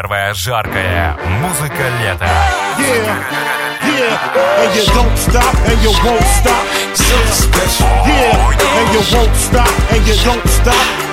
Первая жаркая музыка лета. Yeah, yeah, and you don't stop, and you won't stop. So. Yeah, and you won't stop, and you don't stop.